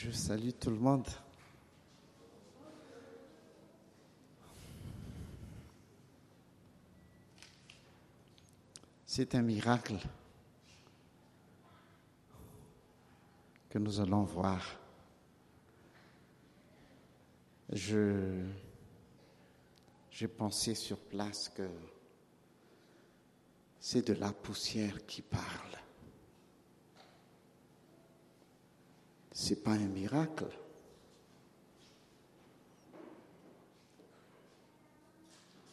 Je salue tout le monde. C'est un miracle que nous allons voir. Je, j'ai pensé sur place que c'est de la poussière qui parle. C'est pas un miracle.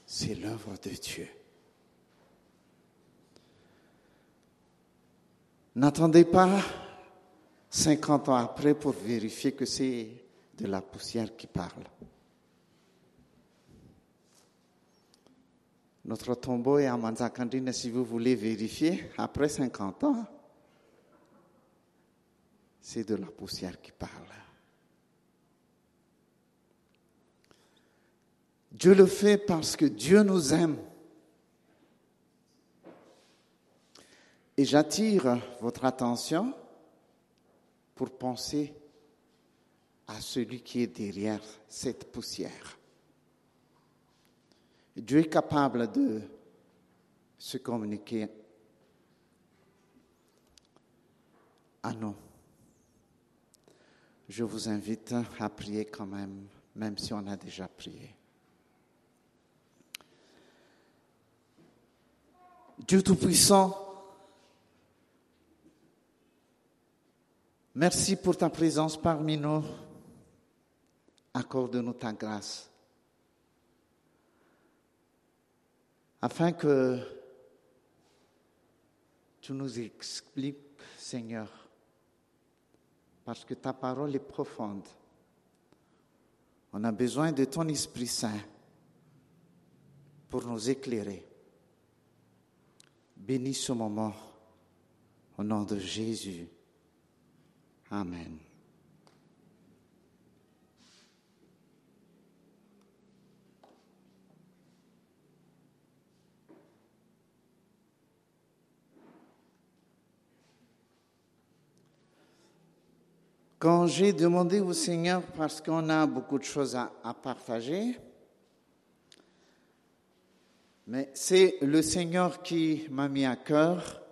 C'est l'œuvre de Dieu. N'attendez pas 50 ans après pour vérifier que c'est de la poussière qui parle. Notre tombeau est à Manzakandine, si vous voulez vérifier, après 50 ans, c'est de la poussière qui parle. Dieu le fait parce que Dieu nous aime. Et j'attire votre attention pour penser à celui qui est derrière cette poussière. Dieu est capable de se communiquer à nous. Je vous invite à prier quand même, même si on a déjà prié. Dieu Tout-Puissant, Merci pour ta présence parmi nous. Accorde-nous ta grâce. Afin que tu nous expliques, Seigneur, parce que ta parole est profonde. On a besoin de ton Esprit Saint pour nous éclairer. Bénis ce moment au nom de Jésus. Amen. Quand j'ai demandé au Seigneur, parce qu'on a beaucoup de choses à, à partager, mais c'est le Seigneur qui m'a mis à cœur.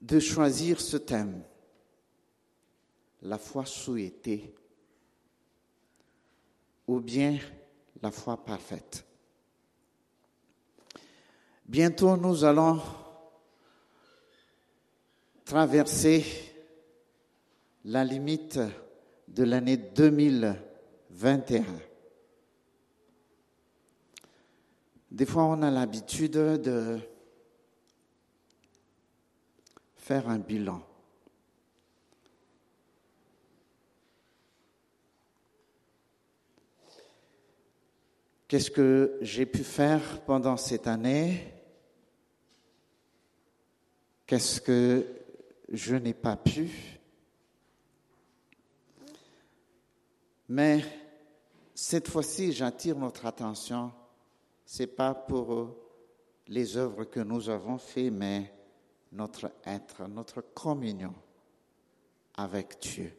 De choisir ce thème, la foi souhaitée. Ou bien la foi parfaite. Bientôt, nous allons traverser la limite de l'année 2021. Des fois, on a l'habitude de faire un bilan. Qu'est-ce que j'ai pu faire pendant cette année? Qu'est-ce que je n'ai pas pu Mais cette fois-ci, j'attire notre attention. C'est pas pour les œuvres que nous avons faites, mais notre être, notre communion avec Dieu.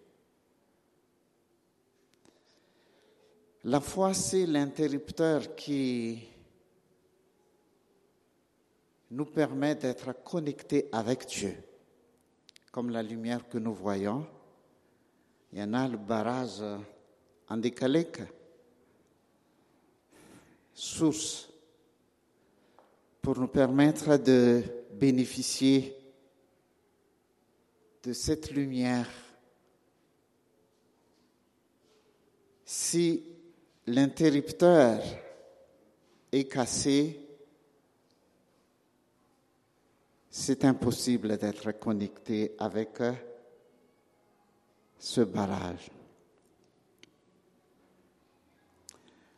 La foi, c'est l'interrupteur qui nous permet d'être connectés avec Dieu. Comme la lumière que nous voyons, il y en a le barrage en décalé, source, pour nous permettre de bénéficier de cette lumière. Si l'interrupteur est cassé, c'est impossible d'être connecté avec ce barrage.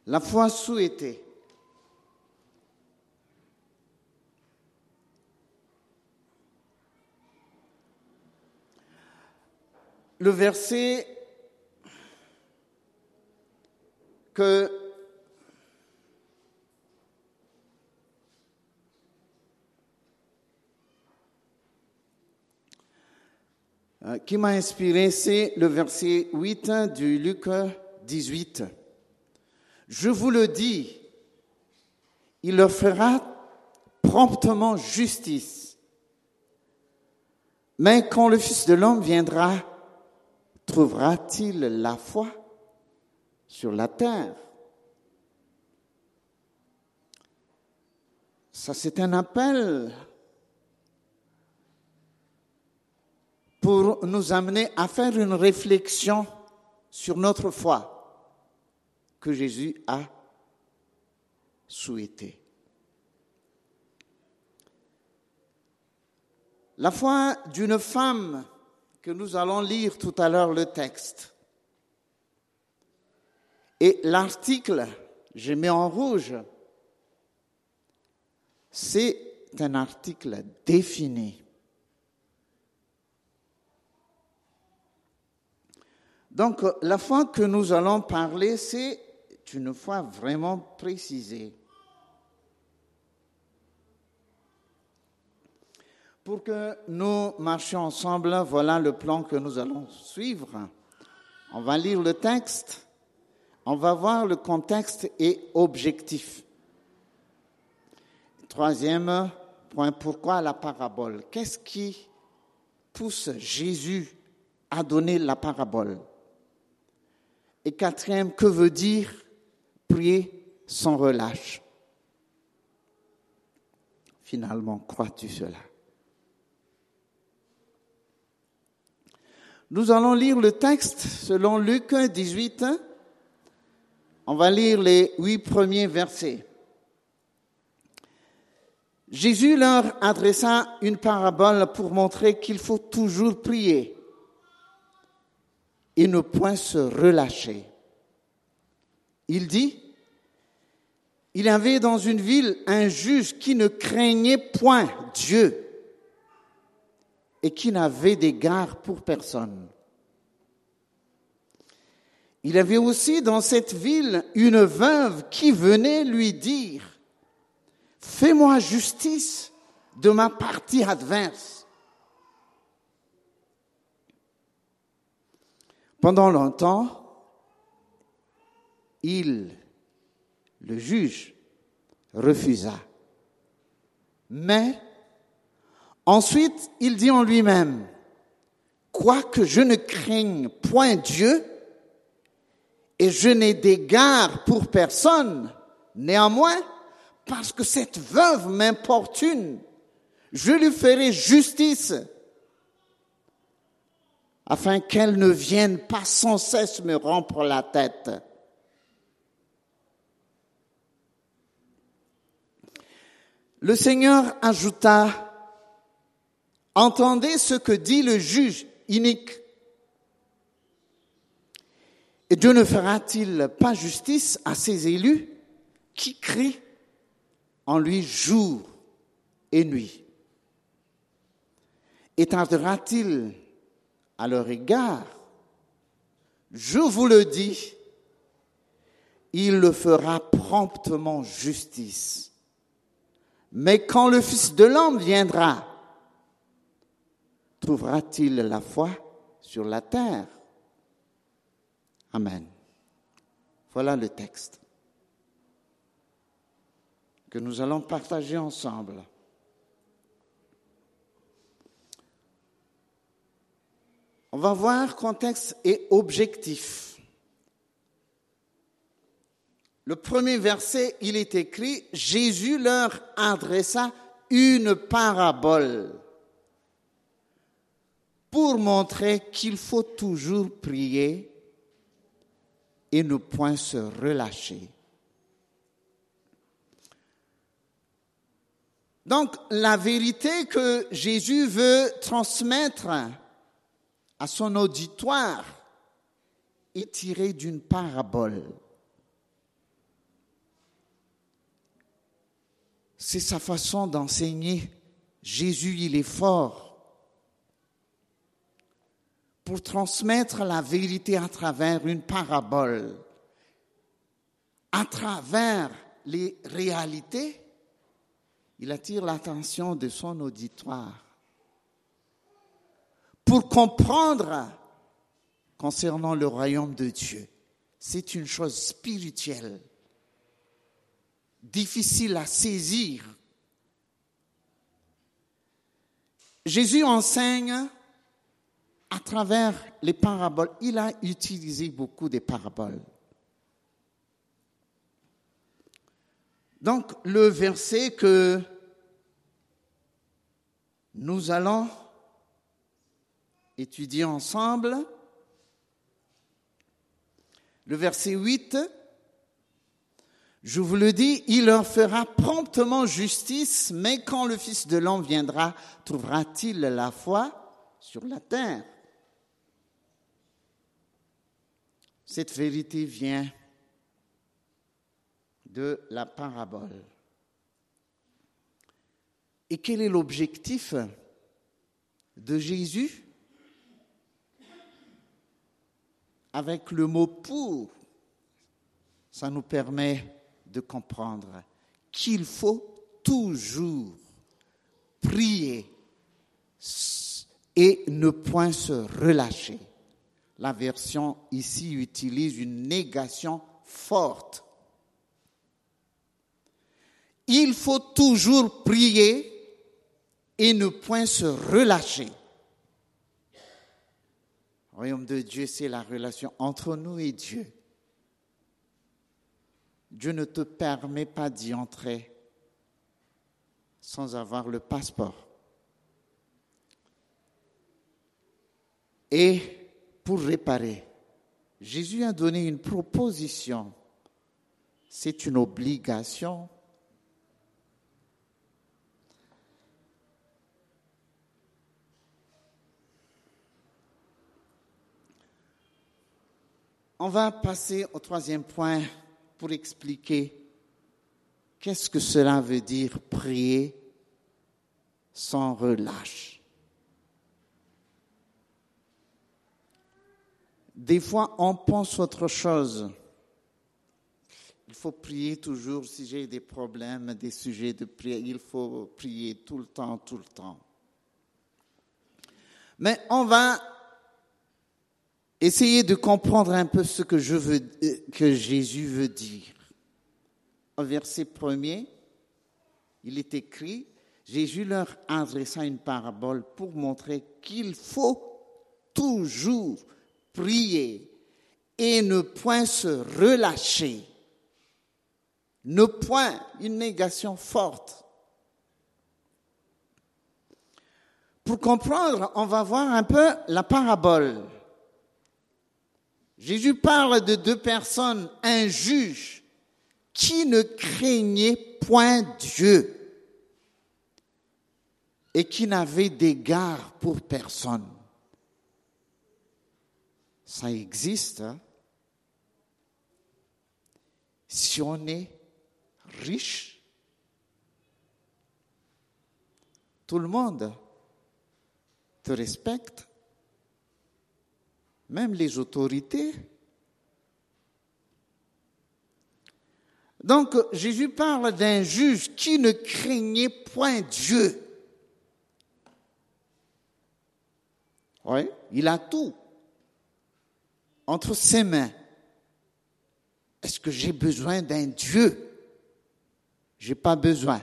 La foi souhaitée. Le verset que qui m'a inspiré, c'est le verset 8 du Luc 18. Je vous le dis, il leur fera promptement justice. Mais quand le Fils de l'homme viendra, trouvera-t-il la foi sur la terre? Ça, c'est un appel pour nous amener à faire une réflexion sur notre foi que Jésus a souhaité. La foi d'une femme que nous allons lire tout à l'heure le texte. Et l'article, j'ai mis en rouge, c'est un article défini. Donc, la foi que nous allons parler, c'est une foi vraiment précisée. Pour que nous marchions ensemble, voilà le plan que nous allons suivre. On va lire le texte, on va voir le contexte et objectif. Troisième point, pourquoi la parabole? Qu'est-ce qui pousse Jésus à donner la parabole? Et quatrième, que veut dire prier sans relâche? Finalement, crois-tu cela? Nous allons lire le texte selon Luc 18. On va lire les huit premiers versets. Jésus leur adressa une parabole pour montrer qu'il faut toujours prier et ne point se relâcher. Il dit, il y avait dans une ville un juge qui ne craignait point Dieu et qui n'avait d'égard pour personne. Il avait aussi dans cette ville une veuve qui venait lui dire, Fais-moi justice de ma partie adverse. Pendant longtemps, il, le juge, refusa. Mais ensuite, il dit en lui-même, quoique je ne craigne point Dieu et je n'ai d'égard pour personne, néanmoins, parce que cette veuve m'importune. Je lui ferai justice afin qu'elle ne vienne pas sans cesse me rompre la tête. Le Seigneur ajouta, entendez ce que dit le juge inique. Et Dieu ne fera-t-il pas justice à ses élus qui crient en lui jour et nuit? Et tardera-t-il à leur égard Je vous le dis, il le fera promptement justice. Mais quand le Fils de l'homme viendra, trouvera-t-il la foi sur la terre? Amen. Voilà le texte que nous allons partager ensemble. On va voir contexte et objectif. Le premier verset, il est écrit, Jésus leur adressa une parabole pour montrer qu'il faut toujours prier et ne point se relâcher. Donc, la vérité que Jésus veut transmettre à son auditoire est tirée d'une parabole. C'est sa façon d'enseigner. Jésus, il est fort pour transmettre la vérité à travers une parabole, à travers les réalités il attire l'attention de son auditoire pour comprendre concernant le royaume de Dieu. C'est une chose spirituelle, difficile à saisir. Jésus enseigne à travers les paraboles. Il a utilisé beaucoup de paraboles. Donc le verset que nous allons étudier ensemble, le verset 8, je vous le dis, il leur fera promptement justice, mais quand le Fils de l'homme viendra, trouvera-t-il la foi sur la terre? Cette vérité vient de la parabole. Et quel est l'objectif de Jésus? Avec le mot pour Ça nous permet de comprendre qu'il faut toujours prier et ne point se relâcher. La version ici utilise une négation forte. Il faut toujours prier et ne point se relâcher. Royaume de Dieu, c'est la relation entre nous et Dieu. Dieu ne te permet pas d'y entrer sans avoir le passeport. Et pour réparer, Jésus a donné une proposition. C'est une obligation On va passer au troisième point pour expliquer qu'est-ce que cela veut dire prier sans relâche. Des fois, on pense autre chose. Il faut prier toujours si j'ai des problèmes, des sujets de prière. Il faut prier tout le temps, tout le temps. Mais on va Essayez de comprendre un peu ce euh, que Jésus veut dire. Au verset premier, il est écrit, Jésus leur adressa une parabole pour montrer qu'il faut toujours prier et ne point se relâcher. Ne point, une négation forte. Pour comprendre, on va voir un peu la parabole. Jésus parle de deux personnes, un juge qui ne craignait point Dieu et qui n'avait d'égard pour personne. Ça existe. Hein? Si on est riche, tout le monde te respecte même les autorités. Donc Jésus parle d'un juge qui ne craignait point Dieu. Oui, il a tout entre ses mains. Est-ce que j'ai besoin d'un Dieu? J'ai pas besoin.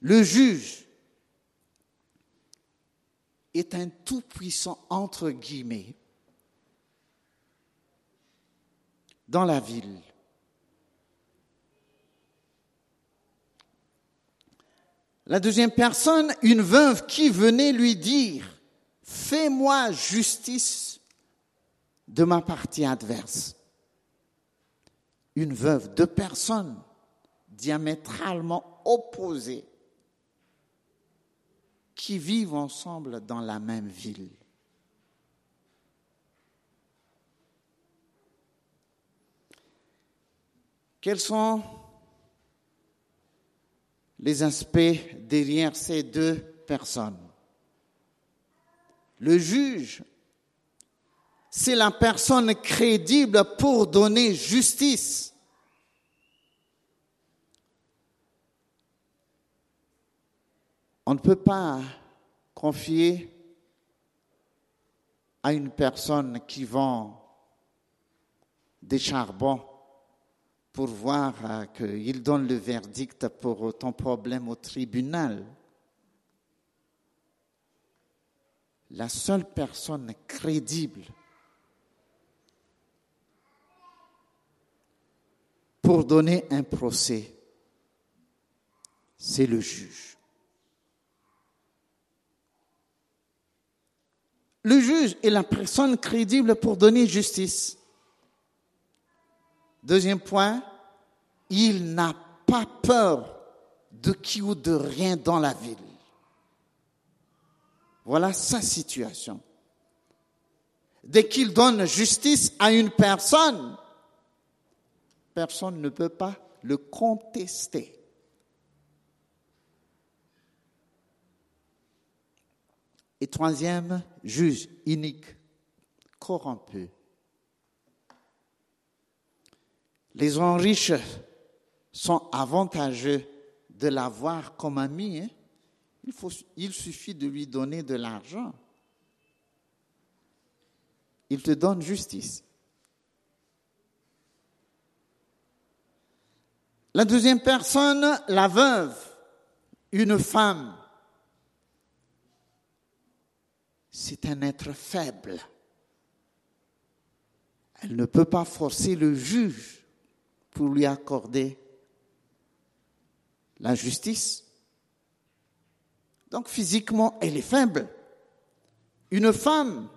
Le juge est un tout-puissant entre guillemets dans la ville. La deuxième personne, une veuve qui venait lui dire, fais-moi justice de ma partie adverse. Une veuve, deux personnes diamétralement opposées qui vivent ensemble dans la même ville. Quels sont les aspects derrière ces deux personnes? Le juge, c'est la personne crédible pour donner justice. On ne peut pas confié à une personne qui vend des charbons pour voir euh, qu'il donne le verdict pour ton problème au tribunal. La seule personne crédible pour donner un procès, c'est le juge. Le juge est la personne crédible pour donner justice. Deuxième point, il n'a pas peur de qui ou de rien dans la ville. Voilà sa situation. Dès qu'il donne justice à une personne, personne ne peut pas le contester. Et troisième, juge unique, corrompu. Les gens riches sont avantageux de l'avoir comme ami. Hein. Il, suffit de lui donner de l'argent. Il te donne justice. La deuxième personne, la veuve, une femme, c'est un être faible. Elle ne peut pas forcer le juge pour lui accorder la justice. Donc physiquement, elle est faible. Une femme,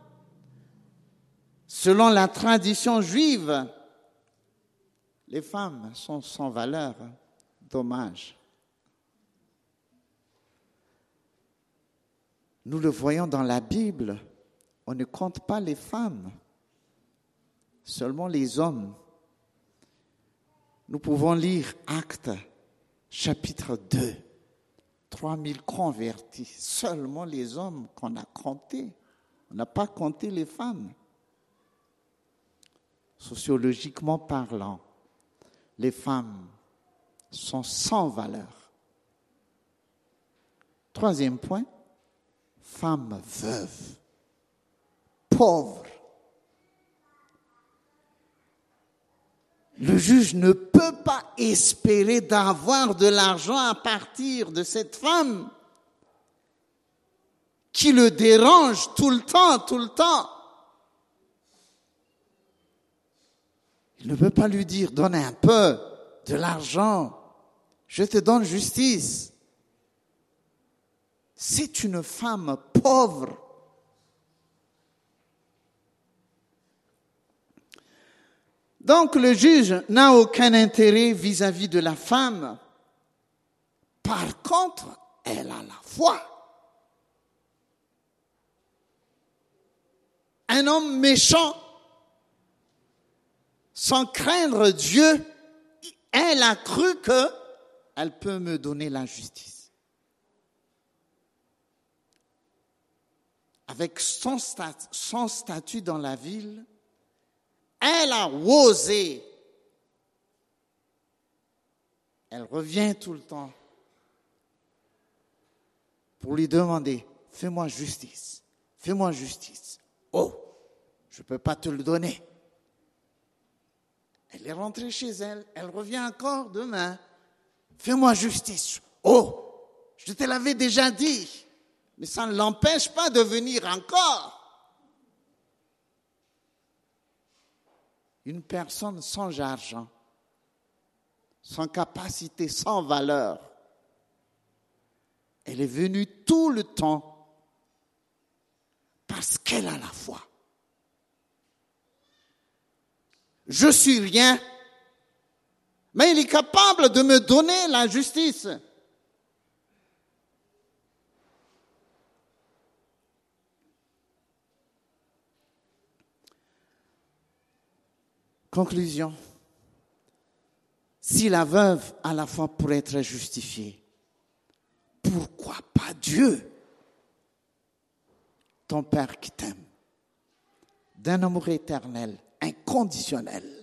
selon la tradition juive, les femmes sont sans valeur. Dommage. Nous le voyons dans la Bible, on ne compte pas les femmes, seulement les hommes. Nous pouvons lire Actes chapitre 2. 3000 convertis, seulement les hommes qu'on a comptés. On n'a pas compté les femmes. Sociologiquement parlant, les femmes sont sans valeur. Troisième point, femme veuve, pauvre, le juge ne peut pas espérer d'avoir de l'argent à partir de cette femme qui le dérange tout le temps, tout le temps. Il ne peut pas lui dire, donne un peu de l'argent, je te donne justice. C'est une femme pauvre Donc le juge n'a aucun intérêt vis-à-vis de la femme. Par contre, elle a la foi. Un homme méchant, sans craindre Dieu, elle a cru que elle peut me donner la justice. Avec son, statut dans la ville, elle a osé. Elle revient tout le temps pour lui demander, fais-moi justice, fais-moi justice. Oh, je ne peux pas te le donner. Elle est rentrée chez elle, elle revient encore demain, fais-moi justice. Oh, je te l'avais déjà dit, mais ça ne l'empêche pas de venir encore. Une personne sans argent, sans capacité, sans valeur, elle est venue tout le temps parce qu'elle a la foi. Je suis rien, mais il est capable de me donner la justice. Conclusion. Si la veuve a la foi pour être justifiée, pourquoi pas Dieu, ton Père qui t'aime, d'un amour éternel, inconditionnel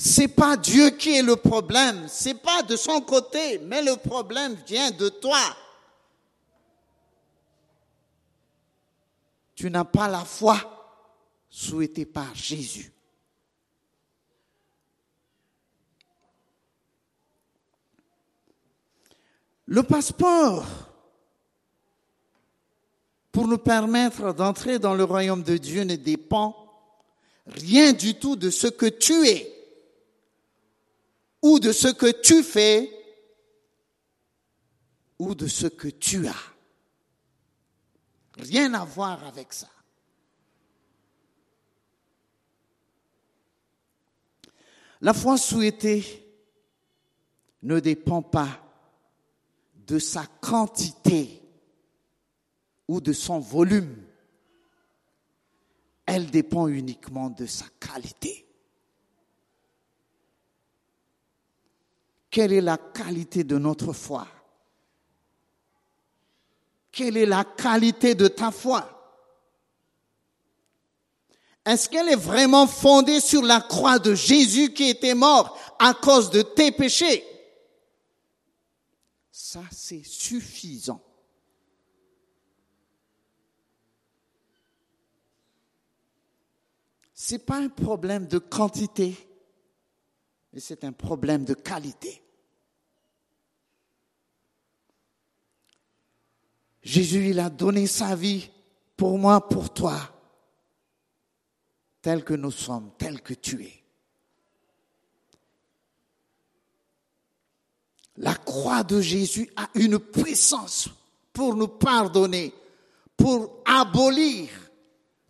C'est pas Dieu qui est le problème, c'est pas de son côté, mais le problème vient de toi. Tu n'as pas la foi souhaitée par Jésus. Le passeport pour nous permettre d'entrer dans le royaume de Dieu ne dépend rien du tout de ce que tu es ou de ce que tu fais ou de ce que tu as. Rien à voir avec ça. La foi souhaitée ne dépend pas de sa quantité ou de son volume. Elle dépend uniquement de sa qualité. Quelle est la qualité de notre foi? Quelle est la qualité de ta foi? Est-ce qu'elle est vraiment fondée sur la croix de Jésus qui était mort à cause de tes péchés? Ça, c'est suffisant. Ce n'est pas un problème de quantité mais c'est un problème de qualité. Jésus, il a donné sa vie pour moi, pour toi, tel que nous sommes, tel que tu es. La croix de Jésus a une puissance pour nous pardonner, pour abolir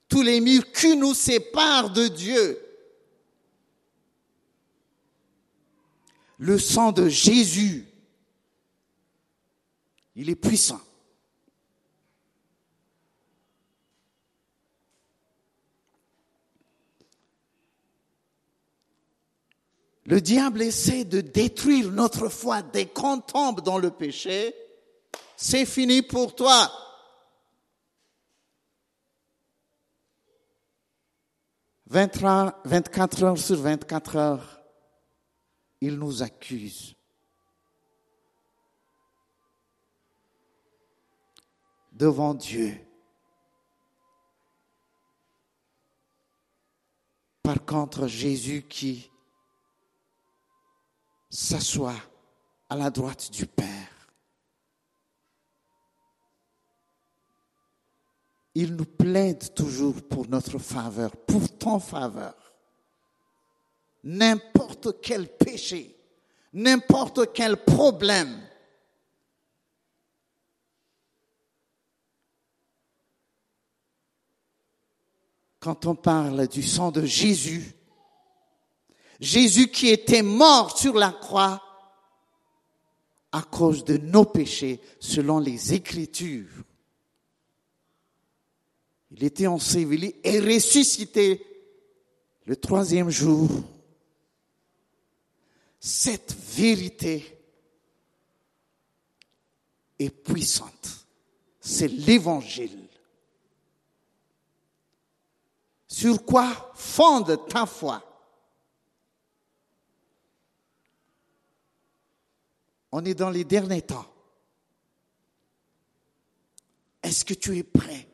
tous les murs qui nous séparent de Dieu. Le sang de Jésus, il est puissant. Le diable essaie de détruire notre foi dès qu'on tombe dans le péché. C'est fini pour toi. Vingt-quatre heures sur 24 heures, il nous accuse. Devant Dieu. Par contre, Jésus qui s'assoit à la droite du Père, il nous plaide toujours pour notre faveur, pour ton faveur n'importe quel péché, n'importe quel problème. Quand on parle du sang de Jésus, Jésus qui était mort sur la croix à cause de nos péchés selon les Écritures. Il était enseveli et ressuscité le troisième jour cette vérité est puissante. C'est l'évangile. Sur quoi fonde ta foi? On est dans les derniers temps. Est-ce que tu es prêt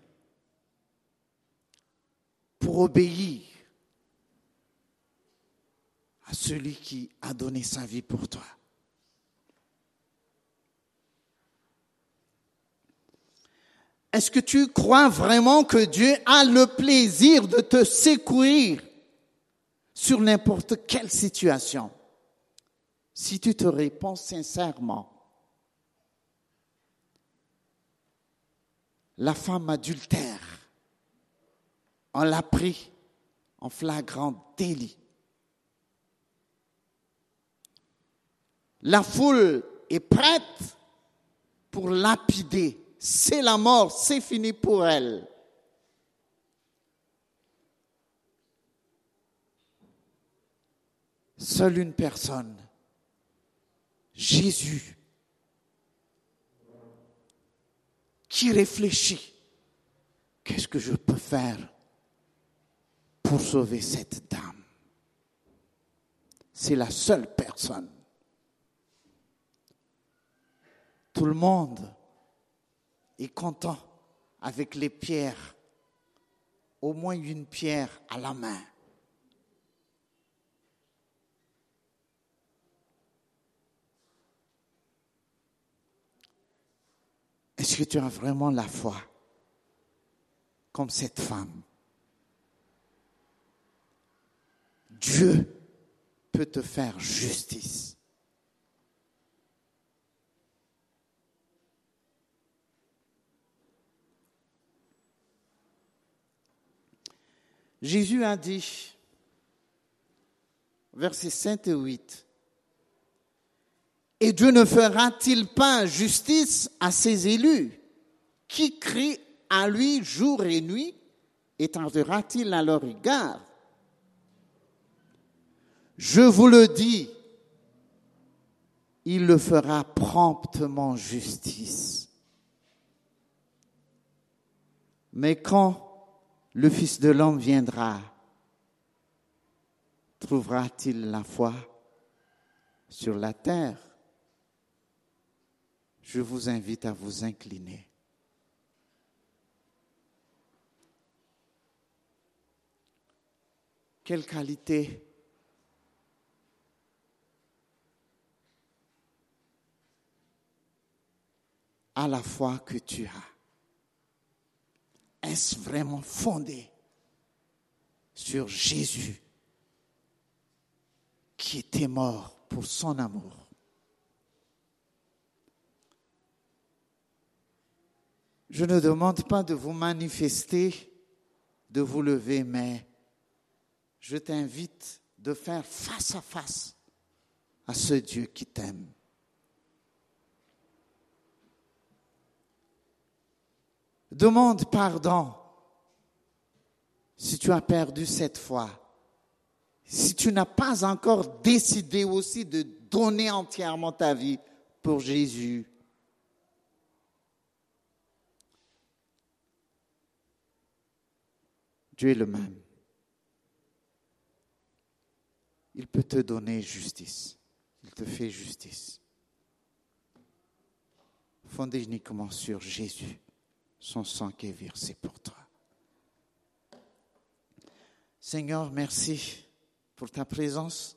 pour obéir à celui qui a donné sa vie pour toi? Est-ce que tu crois vraiment que Dieu a le plaisir de te secourir sur n'importe quelle situation? Si tu te réponds sincèrement, la femme adultère, on l'a pris en flagrant délit. La foule est prête pour lapider. C'est la mort, c'est fini pour elle. Seule une personne, Jésus, qui réfléchit, qu'est-ce que je peux faire pour sauver cette dame? C'est la seule personne. Tout le monde est content avec les pierres, au moins une pierre à la main. Est-ce que tu as vraiment la foi comme cette femme? Dieu peut te faire justice. Jésus a dit, versets 7 et 8, Et Dieu ne fera-t-il pas justice à ses élus? Qui crient à lui jour et nuit et tardera-t-il à leur égard? Je vous le dis, il le fera promptement justice. Mais quand le Fils de l'homme viendra, trouvera-t-il la foi sur la terre? Je vous invite à vous incliner. Quelle qualité. À la foi que tu as. Est-ce vraiment fondé sur Jésus qui était mort pour son amour? Je ne demande pas de vous manifester, de vous lever, mais je t'invite de faire face à face à ce Dieu qui t'aime. Demande pardon si tu as perdu cette foi. Si tu n'as pas encore décidé aussi de donner entièrement ta vie pour Jésus. Dieu est le même. Il peut te donner justice. Il te fait justice. Fondé uniquement sur Jésus son sang qui est versé pour toi. Seigneur, merci pour ta présence.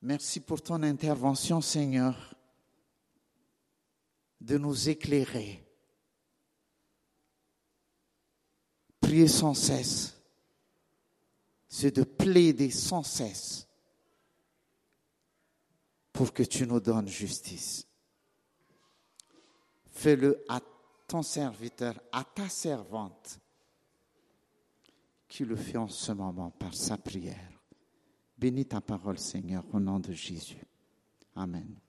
Merci pour ton intervention, Seigneur, de nous éclairer. Prier sans cesse, c'est de plaider sans cesse pour que tu nous donnes justice. Fais-le à ton serviteur, à ta servante, qui le fait en ce moment par sa prière. Bénis ta parole, Seigneur, au nom de Jésus. Amen.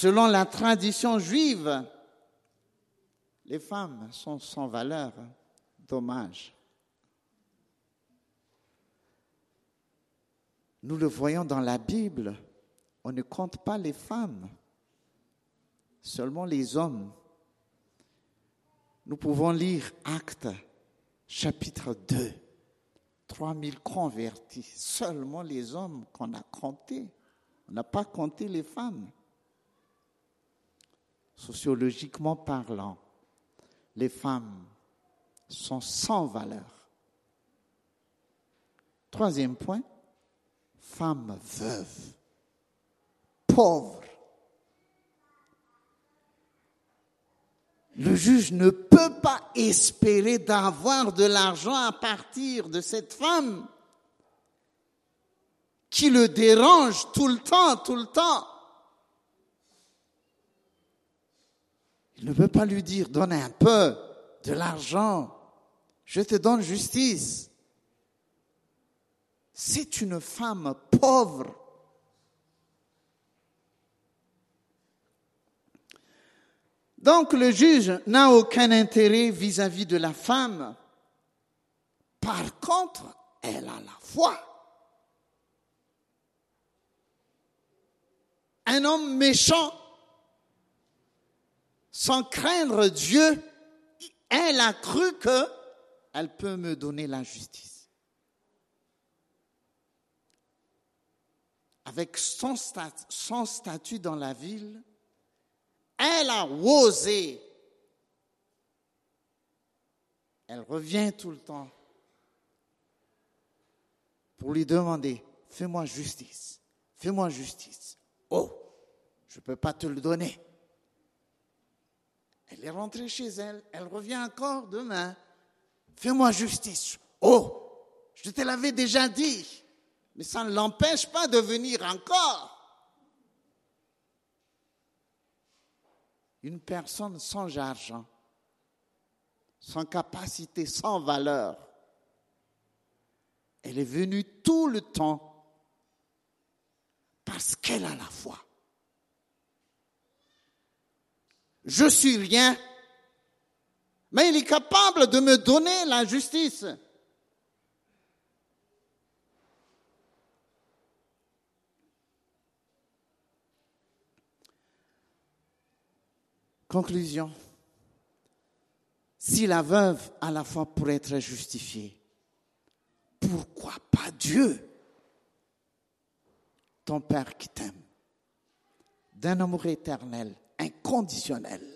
Selon la tradition juive, les femmes sont sans valeur. Dommage. Nous le voyons dans la Bible. On ne compte pas les femmes, seulement les hommes. Nous pouvons lire Actes chapitre 2. 3000 convertis, seulement les hommes qu'on a comptés. On n'a pas compté les femmes. Sociologiquement parlant, les femmes sont sans valeur. Troisième point, femme veuve, pauvre. Le juge ne peut pas espérer d'avoir de l'argent à partir de cette femme qui le dérange tout le temps, tout le temps. Il ne peut pas lui dire, donne un peu de l'argent, je te donne justice c'est une femme pauvre. Donc le juge n'a aucun intérêt vis-à-vis de la femme. Par contre, elle a la foi. Un homme méchant, sans craindre Dieu, Elle a cru que elle peut me donner la justice. Avec son statut dans la ville, elle a osé. Elle revient tout le temps pour lui demander, fais-moi justice, fais-moi justice. Oh, je ne peux pas te le donner. Elle est rentrée chez elle, elle revient encore demain. Fais-moi justice. Oh, je te l'avais déjà dit, mais ça ne l'empêche pas de venir encore. Une personne sans argent, sans capacité, sans valeur, elle est venue tout le temps parce qu'elle a la foi. Je suis rien, mais il est capable de me donner la justice. Conclusion. Si la veuve a la foi pour être justifiée, pourquoi pas Dieu? Ton Père qui t'aime, d'un amour éternel, inconditionnel.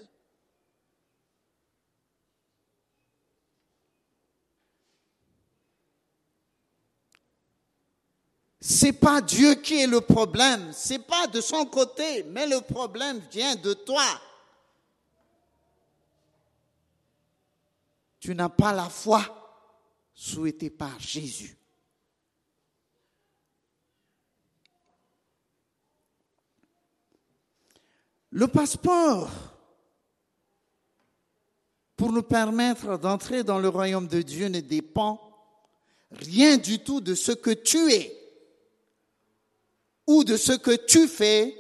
C'est pas Dieu qui est le problème, c'est pas de son côté, mais le problème vient de toi. Tu n'as pas la foi souhaité par Jésus. Le passeport pour nous permettre d'entrer dans le royaume de Dieu ne dépend rien du tout de ce que tu es ou de ce que tu fais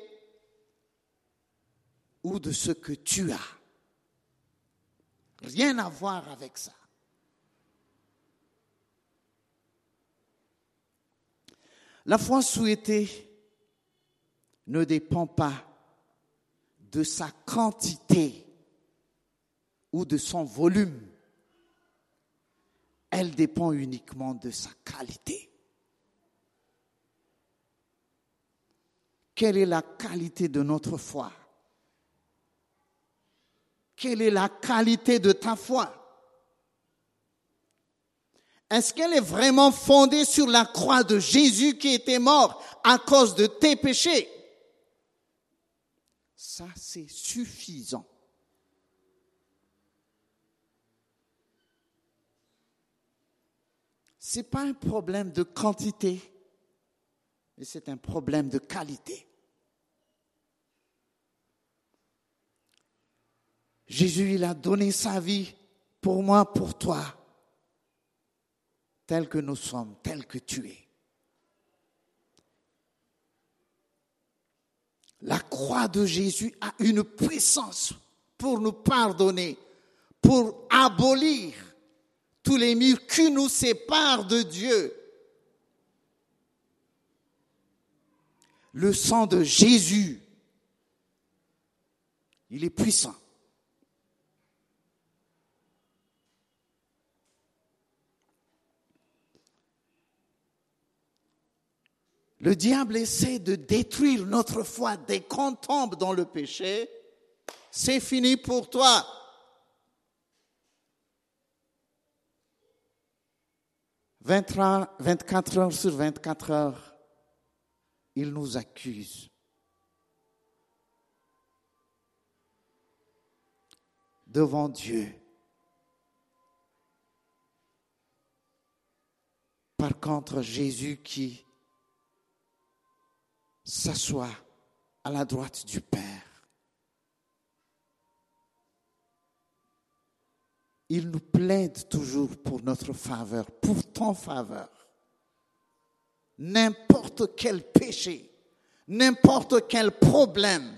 ou de ce que tu as. Rien à voir avec ça. La foi souhaitée ne dépend pas de sa quantité ou de son volume. Elle dépend uniquement de sa qualité. Quelle est la qualité de notre foi? Quelle est la qualité de ta foi? Est-ce qu'elle est vraiment fondée sur la croix de Jésus qui était mort à cause de tes péchés? Ça, c'est suffisant. Ce n'est pas un problème de quantité, mais c'est un problème de qualité. Jésus, il a donné sa vie pour moi, pour toi tel que nous sommes, tel que tu es. La croix de Jésus a une puissance pour nous pardonner, pour abolir tous les murs qui nous séparent de Dieu. Le sang de Jésus, il est puissant. Le diable essaie de détruire notre foi dès qu'on tombe dans le péché. C'est fini pour toi. Vingt-quatre heures sur 24 heures, il nous accuse. Devant Dieu. Par contre, Jésus qui s'assoit à la droite du Père. Il nous plaide toujours pour notre faveur, pour ton faveur. N'importe quel péché, n'importe quel problème,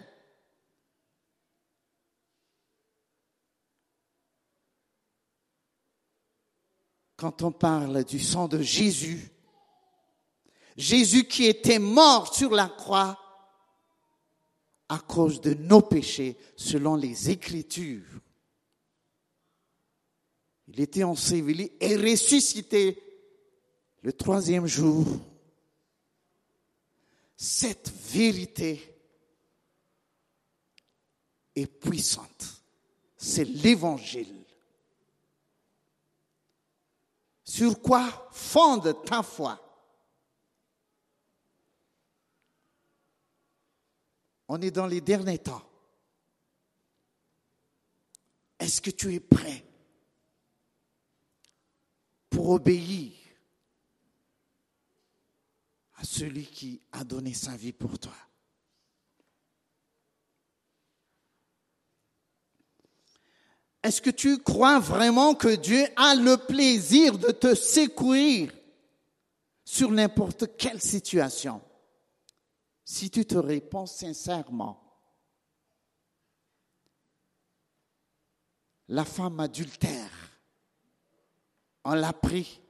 quand on parle du sang de Jésus, Jésus qui était mort sur la croix à cause de nos péchés selon les Écritures. Il était enseveli et ressuscité le troisième jour. Cette vérité est puissante. C'est l'évangile. Sur quoi fonde ta foi? On est dans les derniers temps. Est-ce que tu es prêt pour obéir à celui qui a donné sa vie pour toi? Est-ce que tu crois vraiment que Dieu a le plaisir de te secourir sur n'importe quelle situation? Si tu te réponds sincèrement, la femme adultère, on l'a pris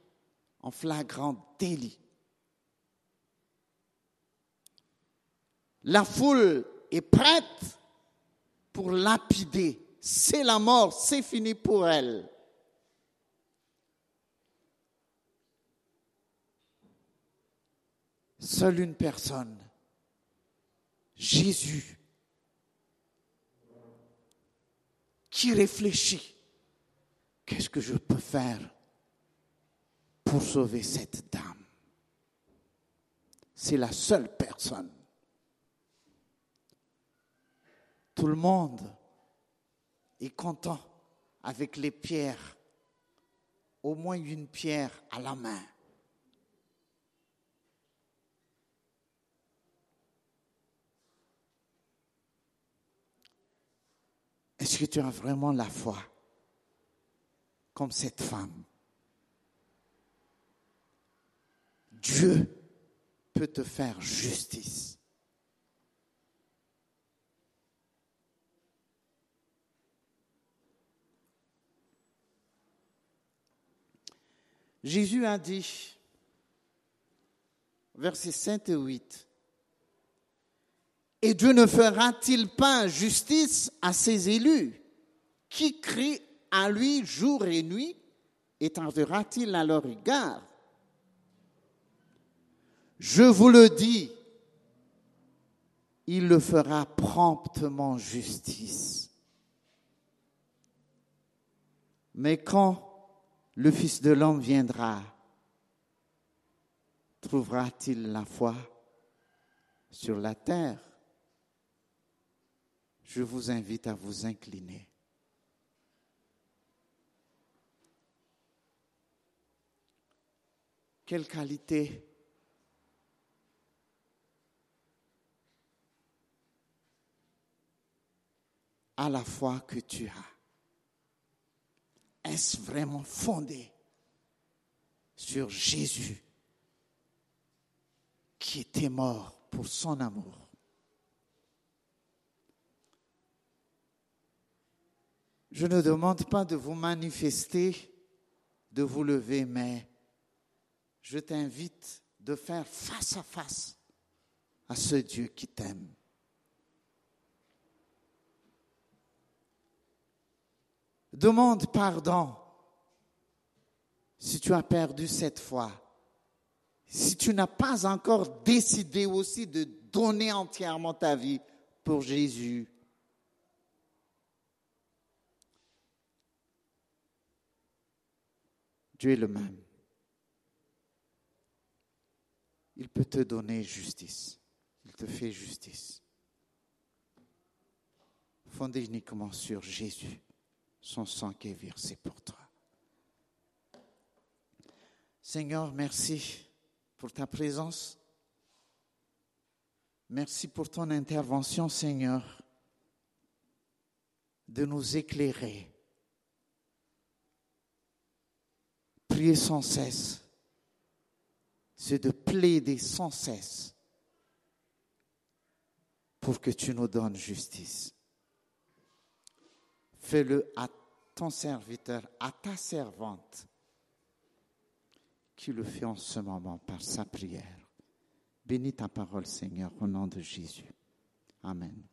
en flagrant délit. La foule est prête pour lapider. C'est la mort, c'est fini pour elle. Seule une personne, Jésus, qui réfléchit, qu'est-ce que je peux faire pour sauver cette dame? C'est la seule personne. Tout le monde est content avec les pierres, au moins une pierre à la main. Est-ce que tu as vraiment la foi comme cette femme? Dieu peut te faire justice. Jésus a dit, versets 7 et 8, Et Dieu ne fera-t-il pas justice à ses élus? Qui crient à lui jour et nuit et tardera-t-il à leur égard? Je vous le dis, il le fera promptement justice. Mais quand le Fils de l'homme viendra, trouvera-t-il la foi sur la terre? Je vous invite à vous incliner. Quelle qualité. À la foi que tu as. Est-ce vraiment fondé sur Jésus qui était mort pour son amour? Je ne demande pas de vous manifester, de vous lever, mais je t'invite de faire face à face à ce Dieu qui t'aime. Demande pardon si tu as perdu cette foi. Si tu n'as pas encore décidé aussi de donner entièrement ta vie pour Jésus. Dieu est le même. Il peut te donner justice. Il te fait justice. Fondé uniquement sur Jésus son sang qui est versé pour toi. Seigneur, merci pour ta présence. Merci pour ton intervention, Seigneur, de nous éclairer. Prier sans cesse, c'est de plaider sans cesse pour que tu nous donnes justice. Fais-le à ton serviteur, à ta servante, qui le fait en ce moment par sa prière. Bénis ta parole, Seigneur, au nom de Jésus. Amen.